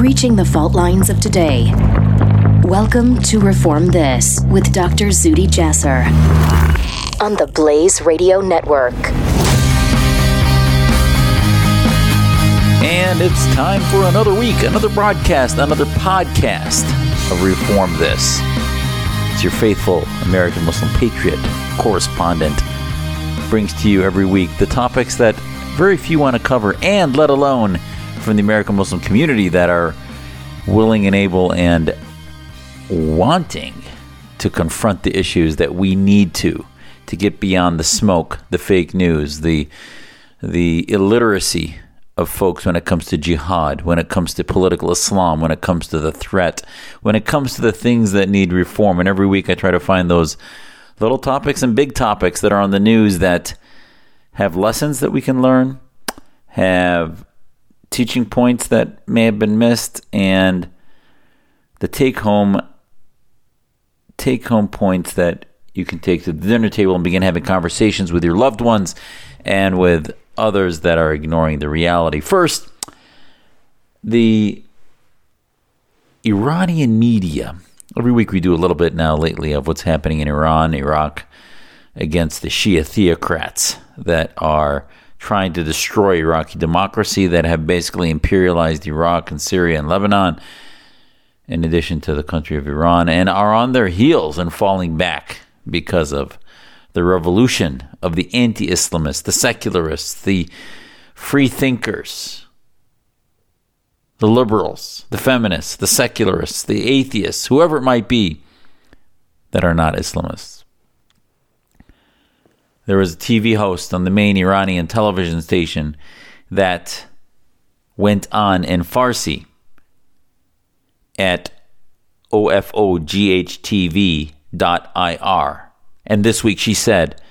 breaching the fault lines of today. Welcome to Reform This with Dr. Zuhdi Jasser on the Blaze Radio Network. And it's time for another week, another broadcast, another podcast of Reform This. It's your faithful American Muslim patriot correspondent brings to you every week the topics that very few want to cover, and let alone from the American Muslim community that are willing and able and wanting to confront the issues that we need to to get beyond the smoke, the fake news, the the illiteracy of folks when it comes to jihad, when it comes to political Islam, when it comes to the threat, when it comes to the things that need reform. And every week I try to find those little topics and big topics that are on the news that have lessons that we can learn, have teaching points that may have been missed, and the take home take home points that you can take to the dinner table and begin having conversations with your loved ones and with others that are ignoring the reality. First, the Iranian media. Every week we do a little bit now lately of what's happening in Iran, Iraq, against the Shia theocrats that are trying to destroy Iraqi democracy, that have basically imperialized Iraq and Syria and Lebanon, in addition to the country of Iran, and are on their heels and falling back because of the revolution of the anti Islamists, the secularists, the free thinkers, the liberals, the feminists, the secularists, the atheists, whoever it might be that are not Islamists. There was a TV host on the main Iranian television station that went on in Farsi at ofoghtv.ir and this week she said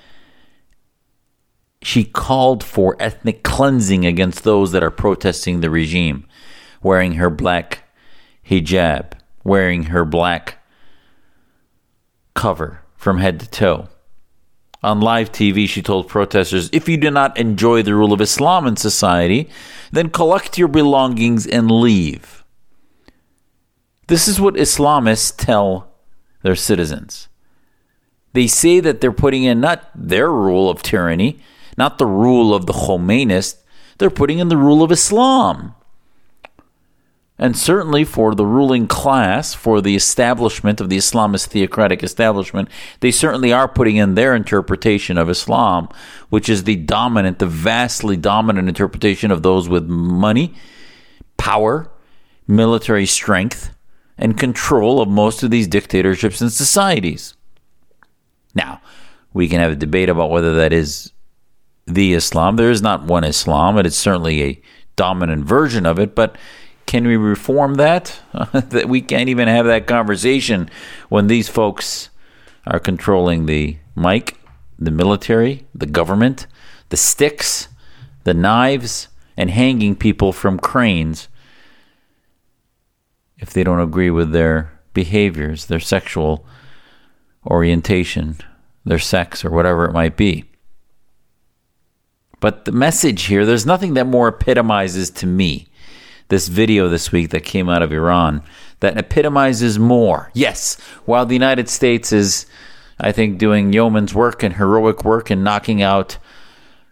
she called for ethnic cleansing against those that are protesting the regime, wearing her black hijab, wearing her black cover from head to toe. On live TV, she told protesters if you do not enjoy the rule of Islam in society, then collect your belongings and leave. This is what Islamists tell their citizens. They say that they're putting in not their rule of tyranny, not the rule of the Khomeinists, they're putting in the rule of Islam. And certainly for the ruling class, for the establishment of the Islamist theocratic establishment, they certainly are putting in their interpretation of Islam, which is the dominant, the vastly dominant interpretation of those with money, power, military strength, and control of most of these dictatorships and societies. Now, we can have a debate about whether that is the Islam. There is not one Islam, and it's certainly a dominant version of it, but can we reform that? that we can't even have that conversation when these folks are controlling the mic, the military, the government, the sticks, the knives, and hanging people from cranes if they don't agree with their behaviors, their sexual orientation, their sex, or whatever it might be. But the message here, there's nothing that more epitomizes to me this video this week that came out of Iran that epitomizes more. Yes, while the United States is, I think, doing yeoman's work and heroic work and knocking out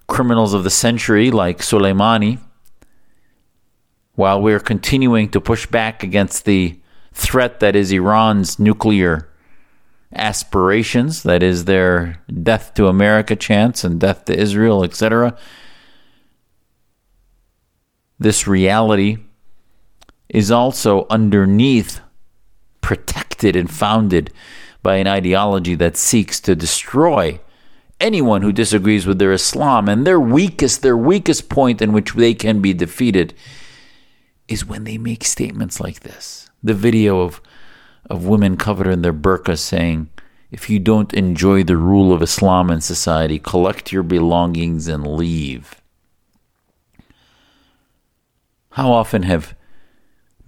criminals of the century like Soleimani, while we're continuing to push back against the threat that is Iran's nuclear aspirations, that is their death to America chants and death to Israel, etc. This reality is also underneath protected and founded by an ideology that seeks to destroy anyone who disagrees with their Islam and their weakest their weakest point in which they can be defeated is when they make statements like this. The video of of women covered in their burqa saying, if you don't enjoy the rule of Islam in society, collect your belongings and leave. How often have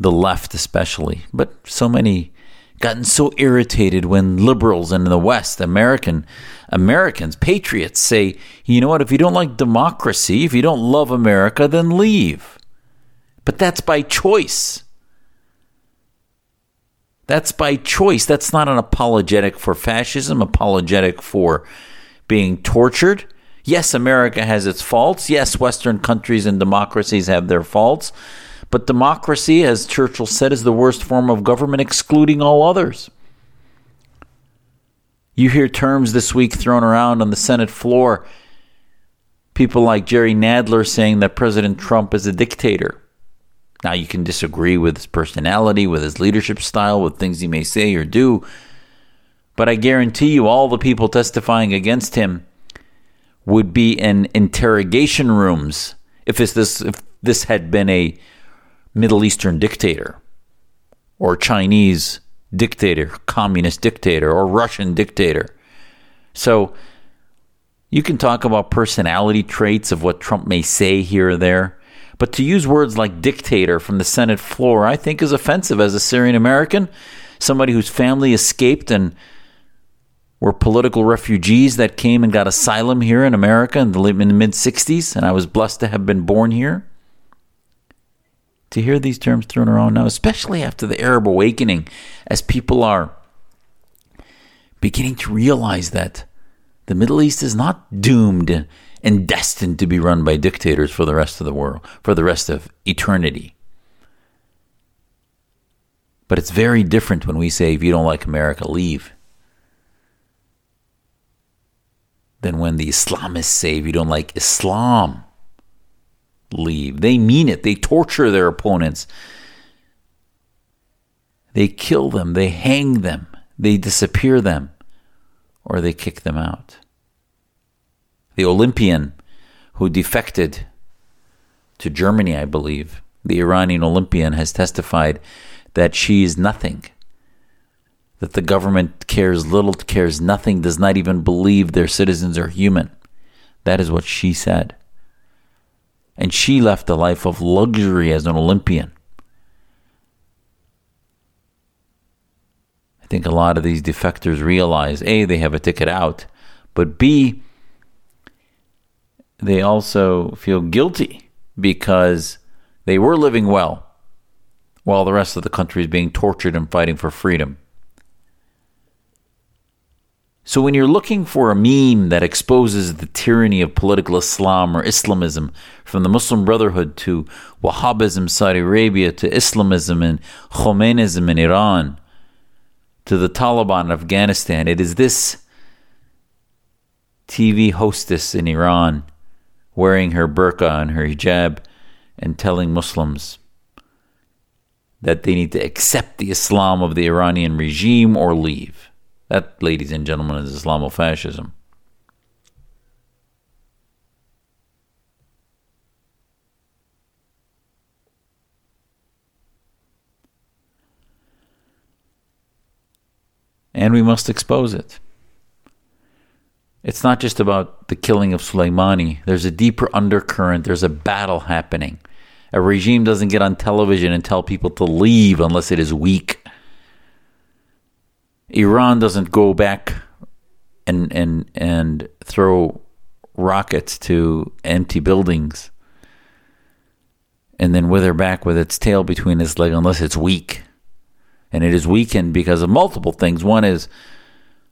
the left, especially, but so many, gotten so irritated when liberals in the West, American Americans, patriots, say, you know what, if you don't like democracy, if you don't love America, then leave. But that's by choice. That's by choice. That's not an apologetic for fascism, apologetic for being tortured. Yes, America has its faults. Yes, Western countries and democracies have their faults. But democracy, as Churchill said, is the worst form of government, excluding all others. You hear terms this week thrown around on the Senate floor. People like Jerry Nadler saying that President Trump is a dictator. Now, you can disagree with his personality, with his leadership style, with things he may say or do, but I guarantee you, all the people testifying against him would be in interrogation rooms if this if this had been a Middle Eastern dictator or Chinese dictator, communist dictator, or Russian dictator. So you can talk about personality traits of what Trump may say here or there. But to use words like dictator from the Senate floor, I think is offensive as a Syrian American, somebody whose family escaped and were political refugees that came and got asylum here in America in the, mid 60s, and I was blessed to have been born here. To hear these terms thrown around now, especially after the Arab awakening, as people are beginning to realize that the Middle East is not doomed and destined to be run by dictators for the rest of the world, for the rest of eternity. But it's very different when we say, if you don't like America, leave. Than when the Islamists say, if you don't like Islam, leave. They mean it. They torture their opponents. They kill them. They hang them. They disappear them. Or they kick them out the Olympian who defected to Germany, I believe, the Iranian Olympian, has testified that she is nothing. That the government cares little, cares nothing, does not even believe their citizens are human. That is what she said. And she left a life of luxury as an Olympian. I think a lot of these defectors realize A, they have a ticket out, but B, they also feel guilty because they were living well while the rest of the country is being tortured and fighting for freedom. So, when you're looking for a meme that exposes the tyranny of political Islam or Islamism, from the Muslim Brotherhood to Wahhabism, Saudi Arabia, to Islamism and Khomeinism in Iran, to the Taliban in Afghanistan, it is this TV hostess in Iran wearing her burqa and her hijab and telling Muslims that they need to accept the Islam of the Iranian regime or leave. That, ladies and gentlemen, is Islamofascism. And we must expose it. It's not just about the killing of Soleimani. There's a deeper undercurrent. There's a battle happening. A regime doesn't get on television and tell people to leave unless it is weak. Iran doesn't go back and and and throw rockets to empty buildings and then wither back with its tail between its legs unless it's weak. And it is weakened because of multiple things. One is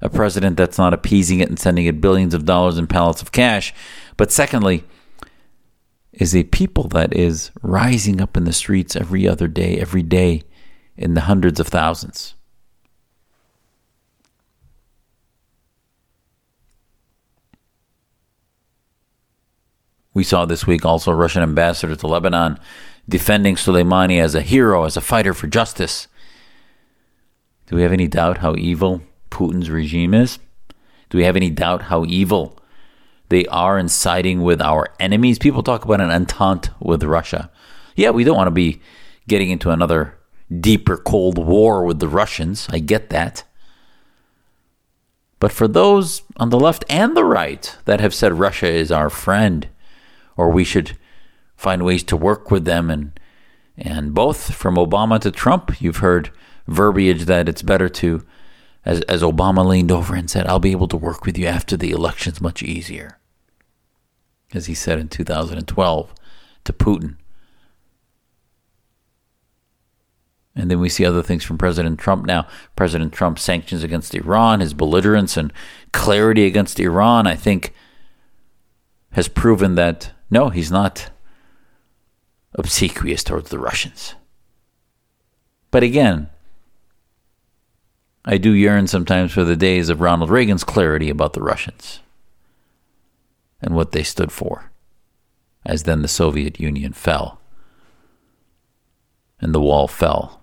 a president that's not appeasing it and sending it billions of dollars in pallets of cash. But secondly, is a people that is rising up in the streets every other day, every day, in the hundreds of thousands. We saw this week also Russian ambassador to Lebanon defending Soleimani as a hero, as a fighter for justice. Do we have any doubt how evil Putin's regime is? Do we have any doubt how evil they are in siding with our enemies? People talk about an entente with Russia. Yeah, we don't want to be getting into another deeper Cold War with the Russians. I get that. But for those on the left and the right that have said Russia is our friend, or we should find ways to work with them, and and both from Obama to Trump, you've heard verbiage that it's better to as, as Obama leaned over and said, I'll be able to work with you after the election's much easier. As he said in 2012 to Putin. And then we see other things from President Trump now. President Trump's sanctions against Iran, his belligerence and clarity against Iran, I think, has proven that no, he's not obsequious towards the Russians. But again, I do yearn sometimes for the days of Ronald Reagan's clarity about the Russians and what they stood for, as then the Soviet Union fell and the wall fell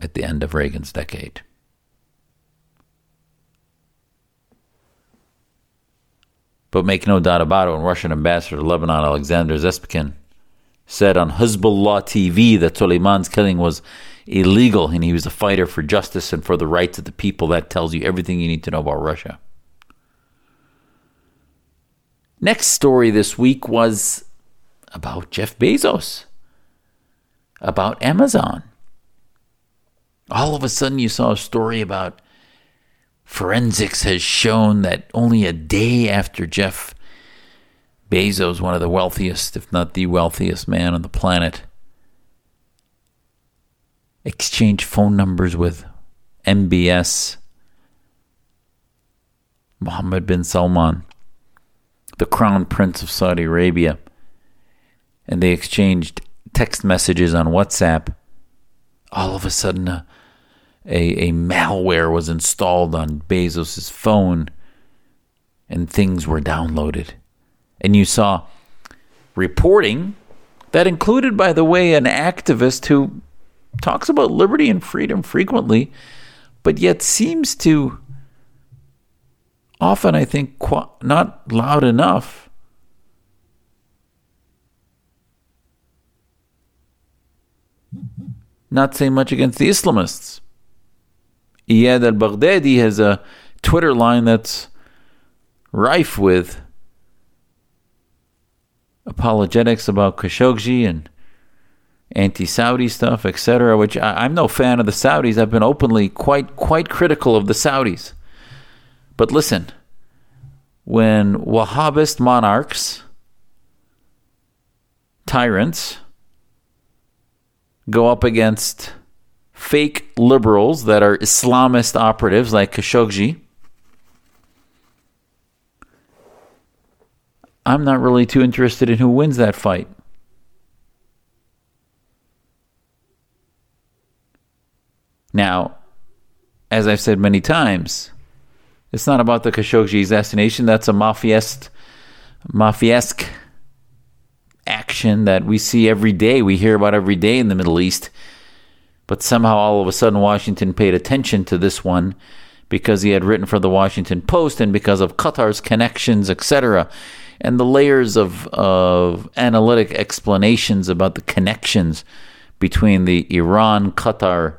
at the end of Reagan's decade. But make no doubt about it, when Russian ambassador to Lebanon Alexander Zasypkin said on Hezbollah TV that Soleiman's killing was illegal and he was a fighter for justice and for the rights of the people, that tells you everything you need to know about Russia. Next story this week was about Jeff Bezos, about Amazon all of a sudden you saw a story about forensics has shown that only a day after Jeff Bezos, one of the wealthiest, if not the wealthiest man on the planet, exchanged phone numbers with MBS, Mohammed bin Salman, the crown prince of Saudi Arabia, and they exchanged text messages on WhatsApp. All of a sudden, a a, a malware was installed on Bezos' phone and things were downloaded. And you saw reporting that included, by the way, an activist who talks about liberty and freedom frequently, but yet seems to often, I think, not loud enough. Not say much against the Islamists. Iyad al Baghdadi has a Twitter line that's rife with apologetics about Khashoggi and anti Saudi stuff, etc., which I, am no fan of the Saudis. I've been openly quite quite critical of the Saudis. But listen, when Wahhabist monarchs, tyrants, go up against fake liberals that are Islamist operatives like Khashoggi. I'm not really too interested in who wins that fight. Now, as I've said many times, it's not about the Khashoggi assassination. That's a mafiest, mafiesque action that we see every day. We hear about every day in the Middle East but somehow all of a sudden Washington paid attention to this one because he had written for the Washington Post and because of Qatar's connections, etc. And the layers of, of analytic explanations about the connections between the Iran Qatar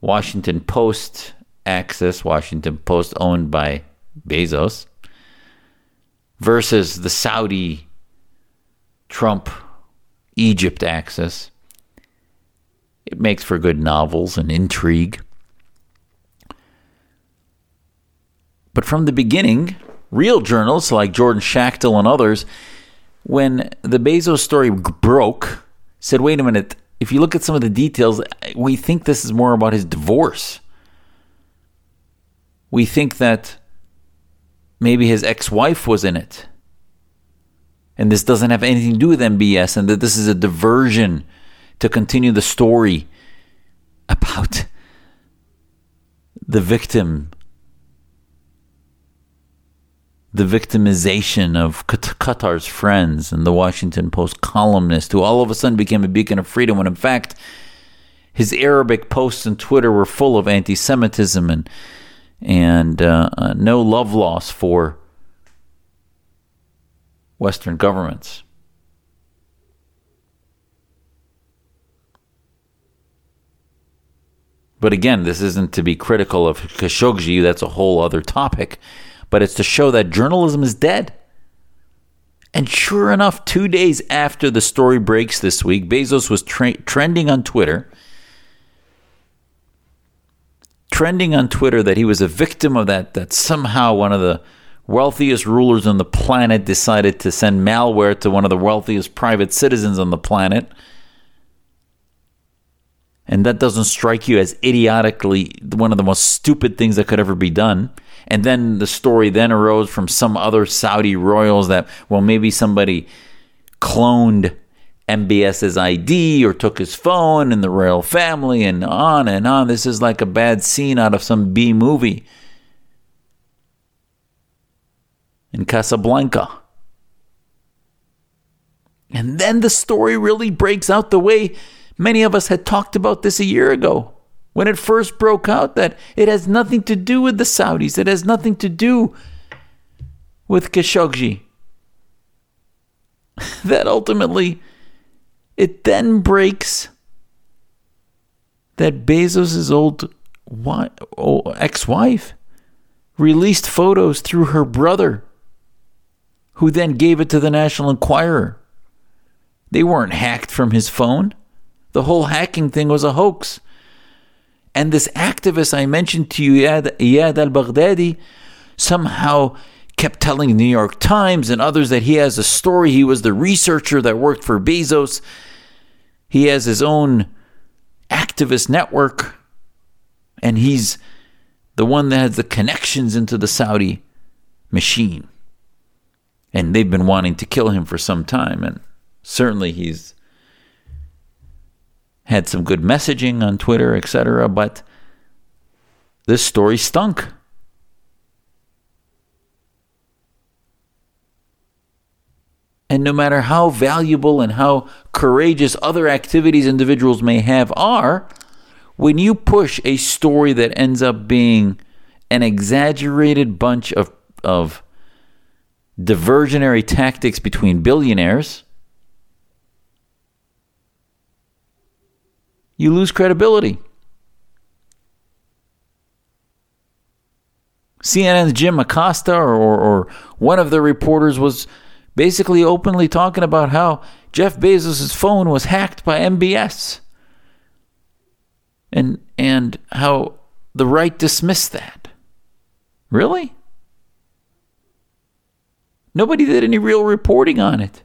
Washington Post axis, Washington Post owned by Bezos, versus the Saudi Trump Egypt axis it makes for good novels and intrigue. But from the beginning, real journalists like Jordan Schachtel and others, when the Bezos story broke, said, wait a minute, if you look at some of the details, we think this is more about his divorce. We think that maybe his ex wife was in it. And this doesn't have anything to do with MBS, and that this is a diversion to continue the story about the victim, the victimization of Qatar's friends and the Washington Post columnist who all of a sudden became a beacon of freedom when in fact his Arabic posts on Twitter were full of anti Semitism and, and uh, uh, no love loss for Western governments. But again, this isn't to be critical of Khashoggi, that's a whole other topic. But it's to show that journalism is dead. And sure enough, two days after the story breaks this week, Bezos was tra- trending on Twitter. Trending on Twitter that he was a victim of that, that somehow one of the wealthiest rulers on the planet decided to send malware to one of the wealthiest private citizens on the planet and that doesn't strike you as idiotically one of the most stupid things that could ever be done. And then the story then arose from some other Saudi royals that, well, maybe somebody cloned MBS's ID or took his phone and the royal family and on and on. This is like a bad scene out of some B movie in Casablanca. And then the story really breaks out the way many of us had talked about this a year ago when it first broke out that it has nothing to do with the Saudis, it has nothing to do with Khashoggi. that ultimately it then breaks that Bezos' old ex wife released photos through her brother, who then gave it to the National Enquirer. They weren't hacked from his phone. The whole hacking thing was a hoax. And this activist I mentioned to you, Iyad al Baghdadi, somehow kept telling the New York Times and others that he has a story. He was the researcher that worked for Bezos. He has his own activist network, and he's the one that has the connections into the Saudi machine. And they've been wanting to kill him for some time, and certainly he's had some good messaging on Twitter, etc. But this story stunk. And no matter how valuable and how courageous other activities individuals may have are, when you push a story that ends up being an exaggerated bunch of, of diversionary tactics between billionaires, you lose credibility. CNN's Jim Acosta or, or, or, one of the reporters was basically openly talking about how Jeff Bezos' phone was hacked by MBS and and how the right dismissed that. Really? Nobody did any real reporting on it.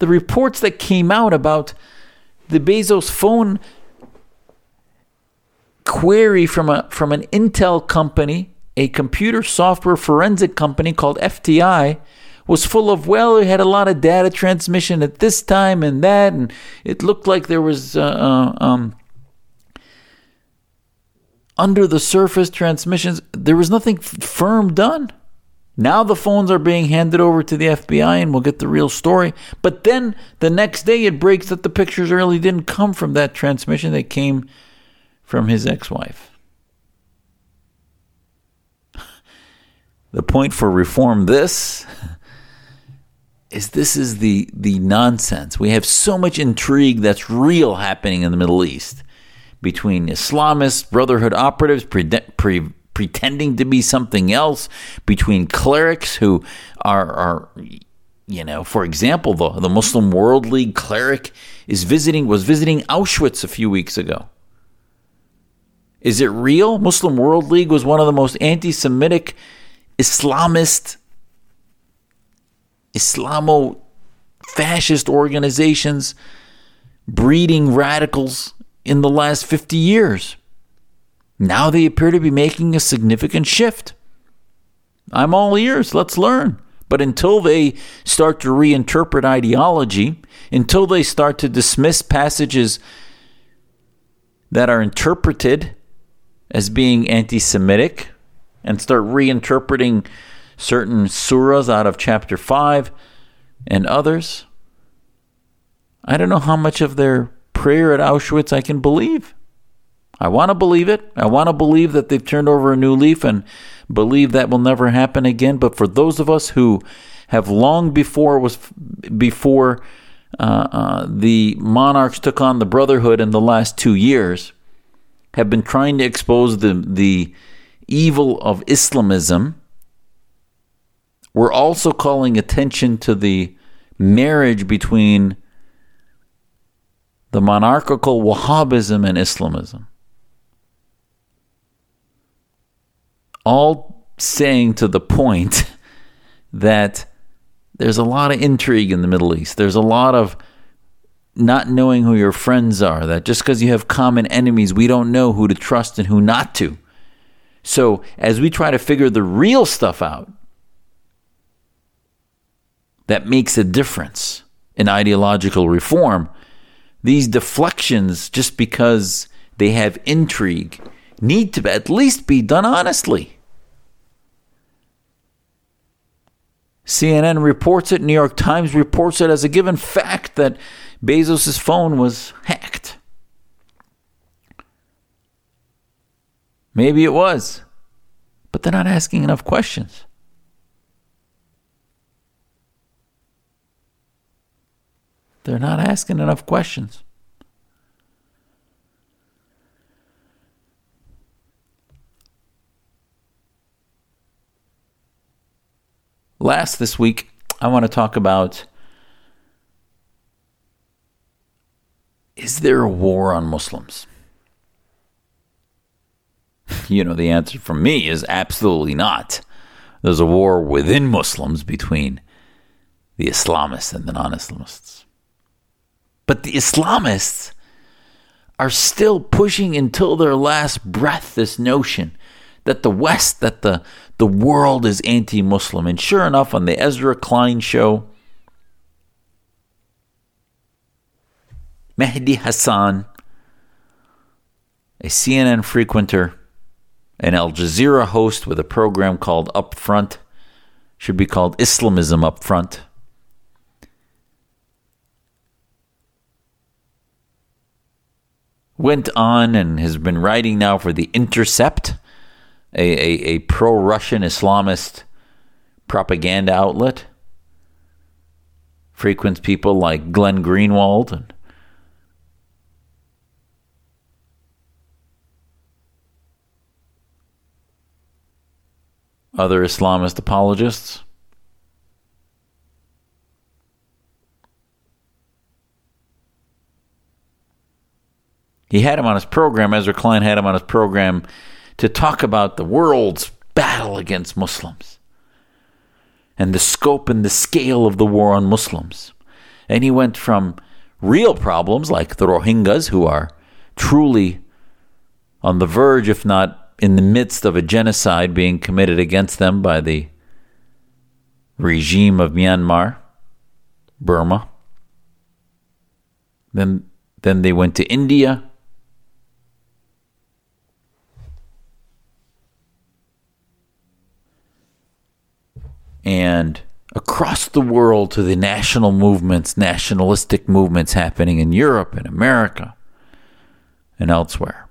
The reports that came out about the Bezos phone query from a from an Intel company, a computer software forensic company called FTI, was full of well, it had a lot of data transmission at this time and that, and it looked like there was uh, uh, um, under the surface transmissions. There was nothing f- firm done. Now the phones are being handed over to the FBI and we'll get the real story. But then the next day it breaks that the pictures really didn't come from that transmission. They came from his ex wife. The point for reform this is this is the the nonsense. We have so much intrigue that's real happening in the Middle East between Islamist Brotherhood operatives pre- pre- pretending to be something else, between clerics who are are you know, for example, the the Muslim World League cleric is visiting was visiting Auschwitz a few weeks ago. Is it real? Muslim World League was one of the most anti Semitic Islamist, Islamo fascist organizations breeding radicals in the last 50 years. Now they appear to be making a significant shift. I'm all ears. Let's learn. But until they start to reinterpret ideology, until they start to dismiss passages that are interpreted as being anti Semitic and start reinterpreting certain surahs out of chapter 5 and others. I don't know how much of their prayer at Auschwitz I can believe. I want to believe it. I want to believe that they've turned over a new leaf and believe that will never happen again. But for those of us who have long before was before uh, uh, the monarchs took on the Brotherhood in the last two years, have been trying to expose the, the evil of Islamism. We're also calling attention to the marriage between the monarchical Wahhabism and Islamism. All saying to the point that there's a lot of intrigue in the Middle East. There's a lot of not knowing who your friends are, that just because you have common enemies, we don't know who to trust and who not to. So, as we try to figure the real stuff out that makes a difference in ideological reform, these deflections, just because they have intrigue, need to at least be done honestly. CNN reports it, New York Times reports it as a given fact that Bezos' phone was hacked. Maybe it was, but they're not asking enough questions. They're not asking enough questions. Last this week, I want to talk about is there a war on Muslims? You know, the answer from me is absolutely not. There's a war within Muslims between the Islamists and the non Islamists. But the Islamists are still pushing until their last breath this notion that the West, that the, the world is anti Muslim. And sure enough, on the Ezra Klein show, Mehdi Hasan, a CNN frequenter, an Al Jazeera host with a program called Upfront, should be called Islamism Upfront. Went on and has been writing now for The Intercept, a, a, a pro Russian Islamist propaganda outlet. Frequents people like Glenn Greenwald and other Islamist apologists. He had him on his program, Ezra Klein had him on his program to talk about the world's battle against Muslims and the scope and the scale of the war on Muslims. And he went from real problems like the Rohingyas, who are truly on the verge, if not in the midst of a genocide being committed against them by the regime of Myanmar, Burma. Then, then they went to India and across the world to the national movements, nationalistic movements happening in Europe and America and elsewhere.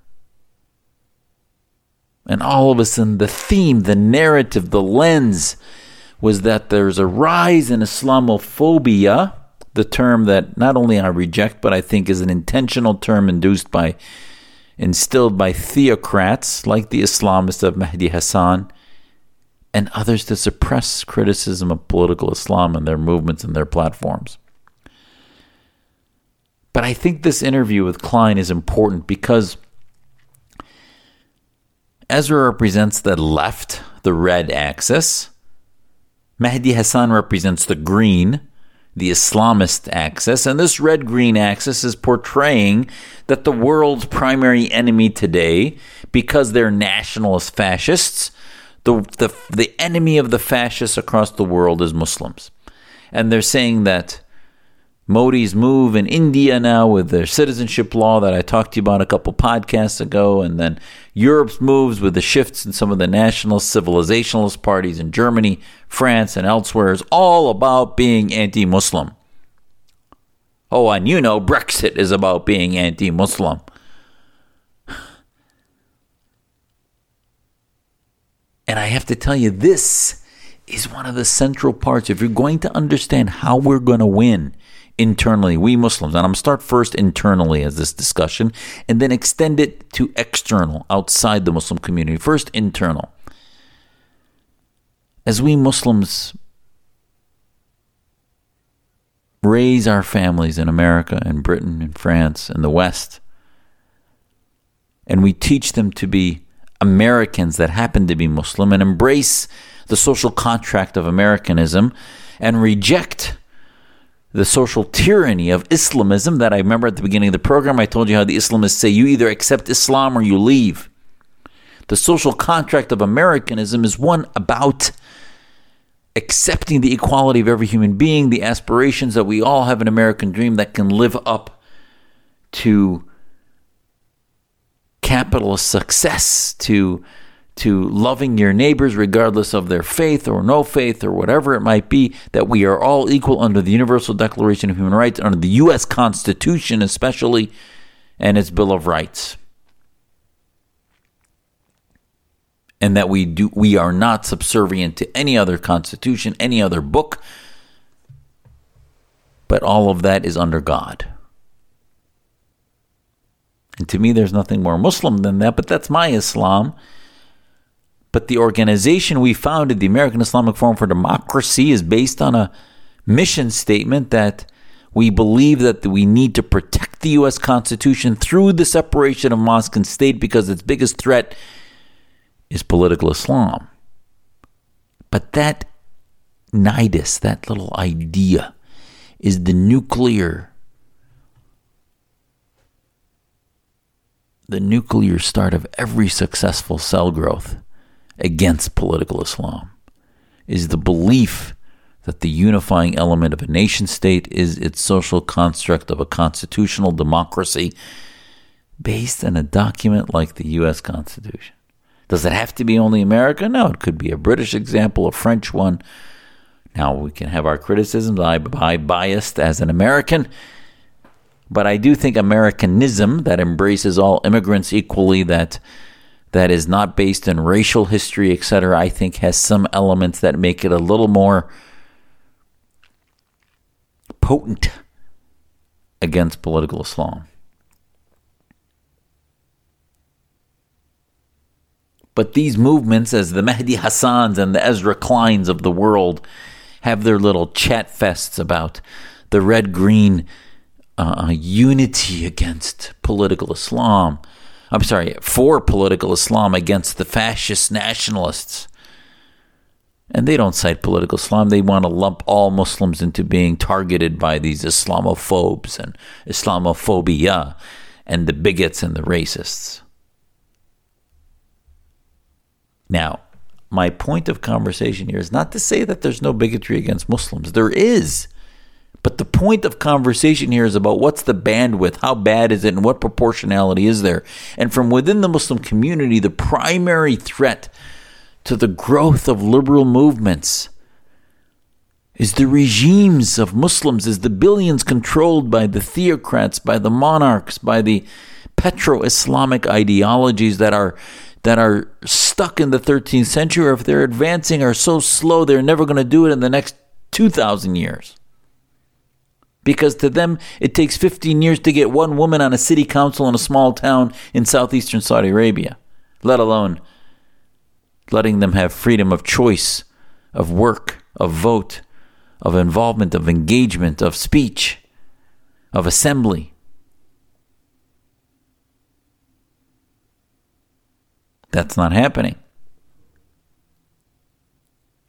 And all of a sudden, the theme, the narrative, the lens was that there's a rise in Islamophobia, the term that not only I reject, but I think is an intentional term induced by, instilled by theocrats like the Islamists of Mehdi Hasan and others to suppress criticism of political Islam and their movements and their platforms. But I think this interview with Klein is important because Ezra represents the left, the red axis. Mehdi Hasan represents the green, the Islamist axis. And this red green axis is portraying that the world's primary enemy today, because they're nationalist fascists, the, the, the enemy of the fascists across the world is Muslims. And they're saying that Modi's move in India now with their citizenship law that I talked to you about a couple podcasts ago, and then Europe's moves with the shifts in some of the nationalist, civilizationalist parties in Germany, France, and elsewhere is all about being anti Muslim. Oh, and you know, Brexit is about being anti Muslim. And I have to tell you, this is one of the central parts. If you're going to understand how we're going to win internally, we Muslims, and I'm going to start first internally as this discussion, and then extend it to external, outside the Muslim community. First, internal. As we Muslims raise our families in America and Britain and France and the West, and we teach them to be Americans that happen to be Muslim and embrace the social contract of Americanism and reject the social tyranny of Islamism that I remember at the beginning of the program. I told you how the Islamists say you either accept Islam or you leave. The social contract of Americanism is one about accepting the equality of every human being, the aspirations that we all have an American dream that can live up to capitalist success, to to loving your neighbors regardless of their faith or no faith or whatever it might be, that we are all equal under the Universal Declaration of Human Rights, under the U.S. Constitution especially, and its Bill of Rights. And that we do we are not subservient to any other constitution, any other book, but all of that is under God. And to me, there's nothing more Muslim than that, but that's my Islam. But the organization we founded, the American Islamic Forum for Democracy, is based on a mission statement that we believe that we need to protect the U.S. Constitution through the separation of mosque and state because its biggest threat is political Islam. But that nidus, that little idea, is the nuclear the nuclear start of every successful cell growth against political Islam is the belief that the unifying element of a nation state is its social construct of a constitutional democracy based on a document like the US Constitution. Does it have to be only America? No, it could be a British example, a French one. Now, we can have our criticisms. I, I biased as an American but I do think Americanism that embraces all immigrants equally, that that is not based in racial history, etc., I think has some elements that make it a little more potent against political Islam. But these movements, as the Mehdi Hasans and the Ezra Kleins of the world, have their little chat fests about the red green uh, unity against political Islam. I'm sorry, for political Islam against the fascist nationalists. And they don't cite political Islam. They want to lump all Muslims into being targeted by these Islamophobes and Islamophobia and the bigots and the racists. Now, my point of conversation here is not to say that there's no bigotry against Muslims. There is. Point of conversation here is about what's the bandwidth, how bad is it, and what proportionality is there. And from within the Muslim community, the primary threat to the growth of liberal movements is the regimes of Muslims, is the billions controlled by the theocrats, by the monarchs, by the petro Islamic ideologies that are that are stuck in the 13th century, or if they're advancing, are so slow they're never going to do it in the next 2,000 years because to them it takes 15 years to get one woman on a city council in a small town in southeastern Saudi Arabia, let alone letting them have freedom of choice, of work, of vote, of involvement, of engagement, of speech, of assembly. That's not happening.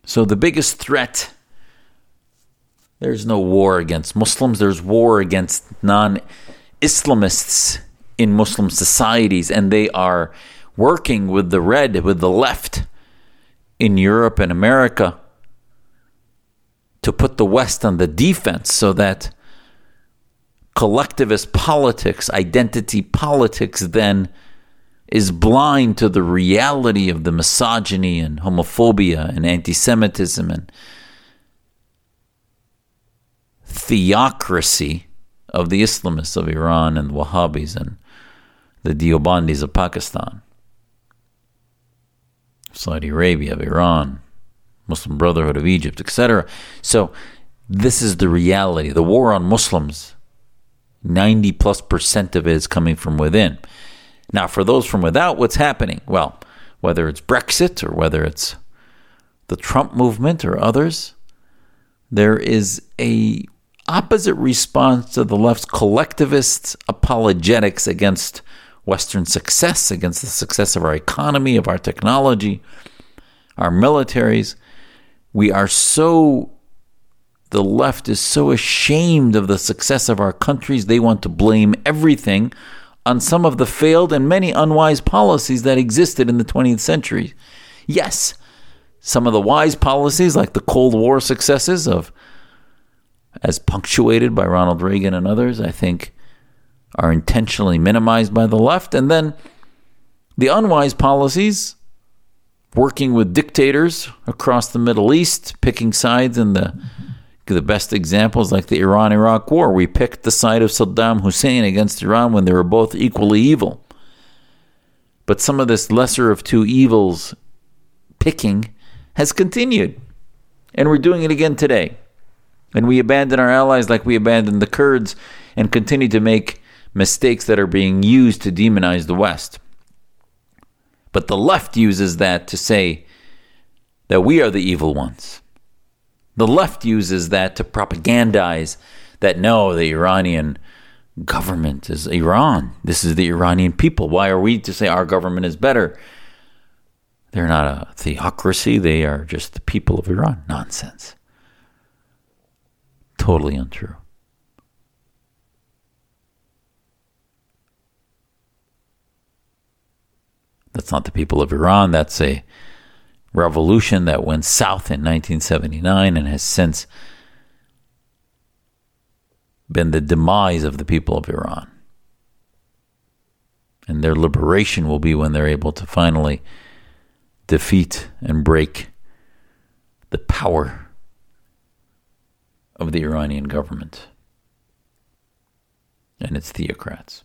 So the biggest threat there's no war against Muslims, there's war against non Islamists in Muslim societies, and they are working with the red, with the left in Europe and America to put the West on the defense so that collectivist politics, identity politics, then is blind to the reality of the misogyny and homophobia and anti Semitism and theocracy of the Islamists of Iran and the Wahhabis and the Deobandis of Pakistan, Saudi Arabia, of Iran, Muslim Brotherhood of Egypt, etc. So this is the reality. The war on Muslims, 90 plus percent of it is coming from within. Now, for those from without, what's happening? Well, whether it's Brexit or whether it's the Trump movement or others, there is a opposite response to the left's collectivist apologetics against Western success, against the success of our economy, of our technology, our militaries. We are so the left is so ashamed of the success of our countries, they want to blame everything on some of the failed and many unwise policies that existed in the 20th century. Yes, some of the wise policies, like the Cold War successes of, as punctuated by Ronald Reagan and others, I think are intentionally minimized by the left. And then the unwise policies, working with dictators across the Middle East, picking sides in the the best examples like the Iran Iraq War. We picked the side of Saddam Hussein against Iran when they were both equally evil. But some of this lesser of two evils picking has continued. And we're doing it again today. And we abandon our allies like we abandoned the Kurds and continue to make mistakes that are being used to demonize the West. But the left uses that to say that we are the evil ones. The left uses that to propagandize that no, the Iranian government is Iran. This is the Iranian people. Why are we to say our government is better? They're not a theocracy, they are just the people of Iran. Nonsense. Totally untrue. That's not the people of Iran. That's a revolution that went south in 1979 and has since been the demise of the people of Iran. And their liberation will be when they're able to finally defeat and break the power of the Iranian government and its theocrats.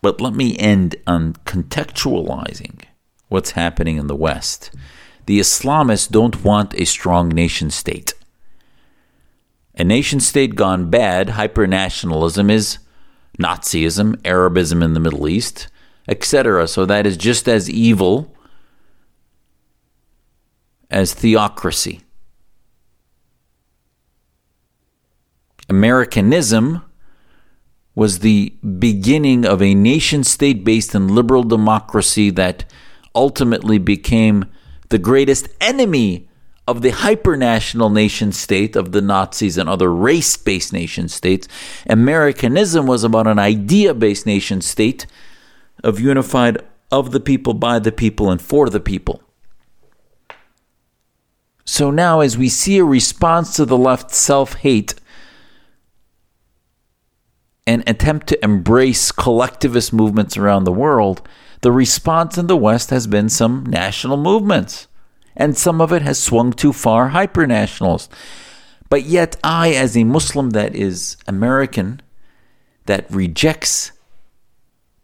But let me end on contextualizing what's happening in the West. The Islamists don't want a strong nation state. A nation state gone bad, hypernationalism is Nazism, Arabism in the Middle East, etc. So that is just as evil as theocracy. Americanism was the beginning of a nation state based in liberal democracy that ultimately became the greatest enemy of the hypernational nation state of the Nazis and other race based nation states. Americanism was about an idea based nation state of unified of the people, by the people, and for the people. So now, as we see a response to the left self hate, and attempt to embrace collectivist movements around the world, the response in the West has been some national movements. And some of it has swung too far hyper nationalist. But yet, I, as a Muslim that is American, that rejects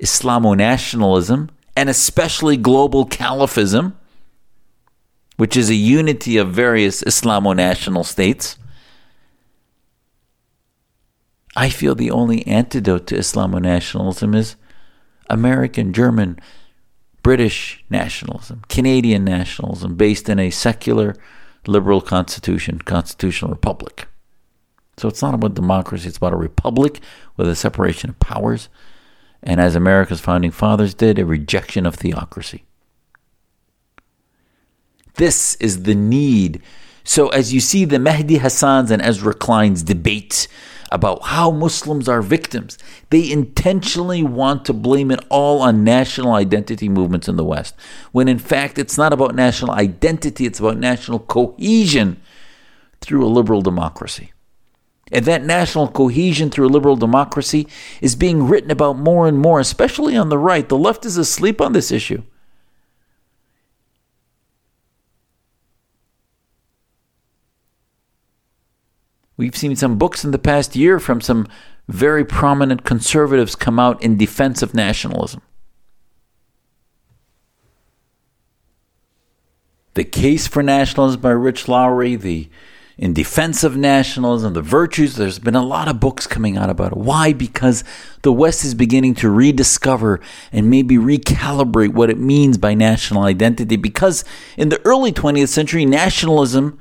Islamo nationalism and especially global caliphism, which is a unity of various Islamo national states, I feel the only antidote to Islamo nationalism is American, German, British nationalism, Canadian nationalism based in a secular liberal constitution, constitutional republic. So it's not about democracy, it's about a republic with a separation of powers. And as America's founding fathers did, a rejection of theocracy. This is the need. So as you see the Mehdi Hasan's and Ezra Klein's debate about how Muslims are victims. They intentionally want to blame it all on national identity movements in the West, when in fact it's not about national identity, it's about national cohesion through a liberal democracy. And that national cohesion through a liberal democracy is being written about more and more, especially on the right. The left is asleep on this issue. We've seen some books in the past year from some very prominent conservatives come out in defense of nationalism. The Case for Nationalism by Rich Lowry, the In Defense of Nationalism, the Virtues, there's been a lot of books coming out about it. Why? Because the West is beginning to rediscover and maybe recalibrate what it means by national identity. Because in the early 20th century, nationalism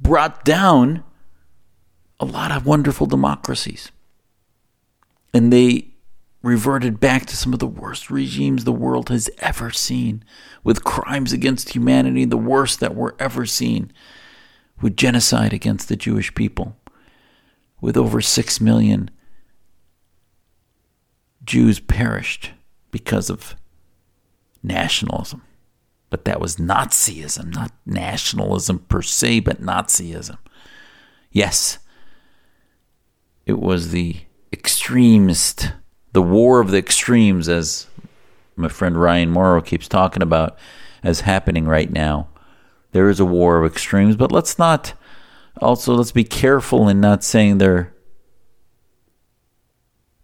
brought down a lot of wonderful democracies. And they reverted back to some of the worst regimes the world has ever seen, with crimes against humanity, the worst that were ever seen, with genocide against the Jewish people, with over six million Jews perished because of nationalism. But that was Nazism, not nationalism per se, but Nazism. Yes, it was the extremist, the war of the extremes, as my friend Ryan Mauro keeps talking about, as happening right now. There is a war of extremes, but let's not also let's be careful in not saying they're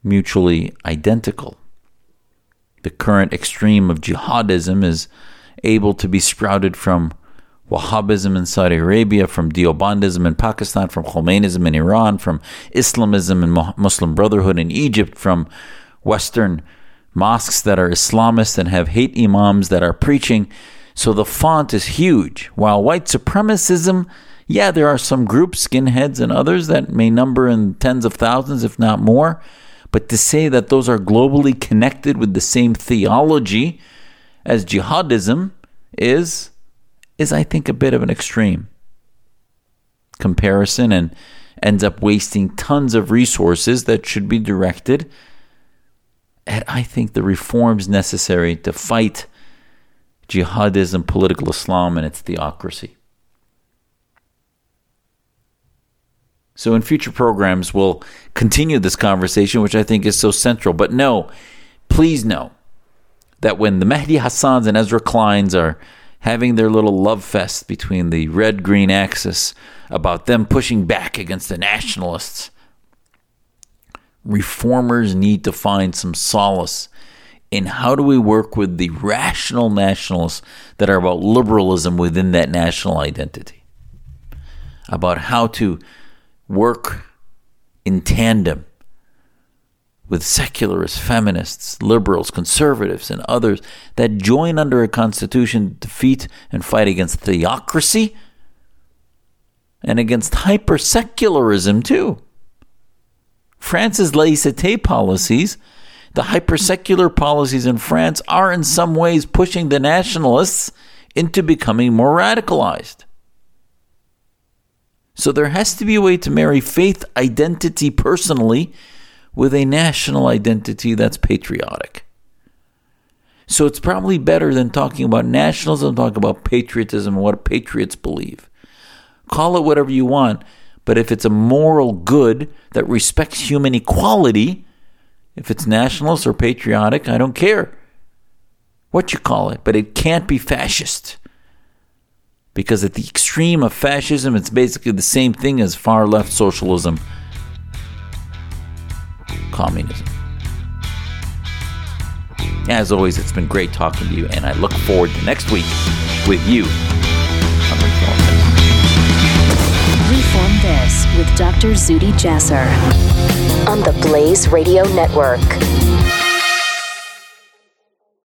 mutually identical. The current extreme of jihadism is able to be sprouted from Wahhabism in Saudi Arabia, from Deobandism in Pakistan, from Khomeinism in Iran, from Islamism and Muslim Brotherhood in Egypt, from Western mosques that are Islamist and have hate imams that are preaching. So the font is huge. While white supremacism, yeah, there are some groups, skinheads and others, that may number in tens of thousands, if not more. But to say that those are globally connected with the same theology as jihadism is, is I think a bit of an extreme comparison and ends up wasting tons of resources that should be directed at, I think, the reforms necessary to fight jihadism, political Islam, and its theocracy. So, in future programs, we'll continue this conversation, which I think is so central. But no, please know that when the Mehdi Hasans and Ezra Kleins are having their little love fest between the red green axis about them pushing back against the nationalists, reformers need to find some solace in how do we work with the rational nationalists that are about liberalism within that national identity, about how to work in tandem with secularists, feminists, liberals, conservatives, and others that join under a constitution to defeat and fight against theocracy and against hyper secularism, too. France's laïcité policies, the hyper secular policies in France, are in some ways pushing the nationalists into becoming more radicalized. So there has to be a way to marry faith identity personally with a national identity that's patriotic. So it's probably better than talking about nationalism, talk about patriotism and what patriots believe. Call it whatever you want, but if it's a moral good that respects human equality, if it's nationalist or patriotic, I don't care what you call it, but it can't be fascist because at the extreme of fascism, it's basically the same thing as far left socialism, communism. As always, it's been great talking to you, and I look forward to next week with you on Reform This. Reform This with Dr. Zuhdi Jasser on the Blaze Radio Network.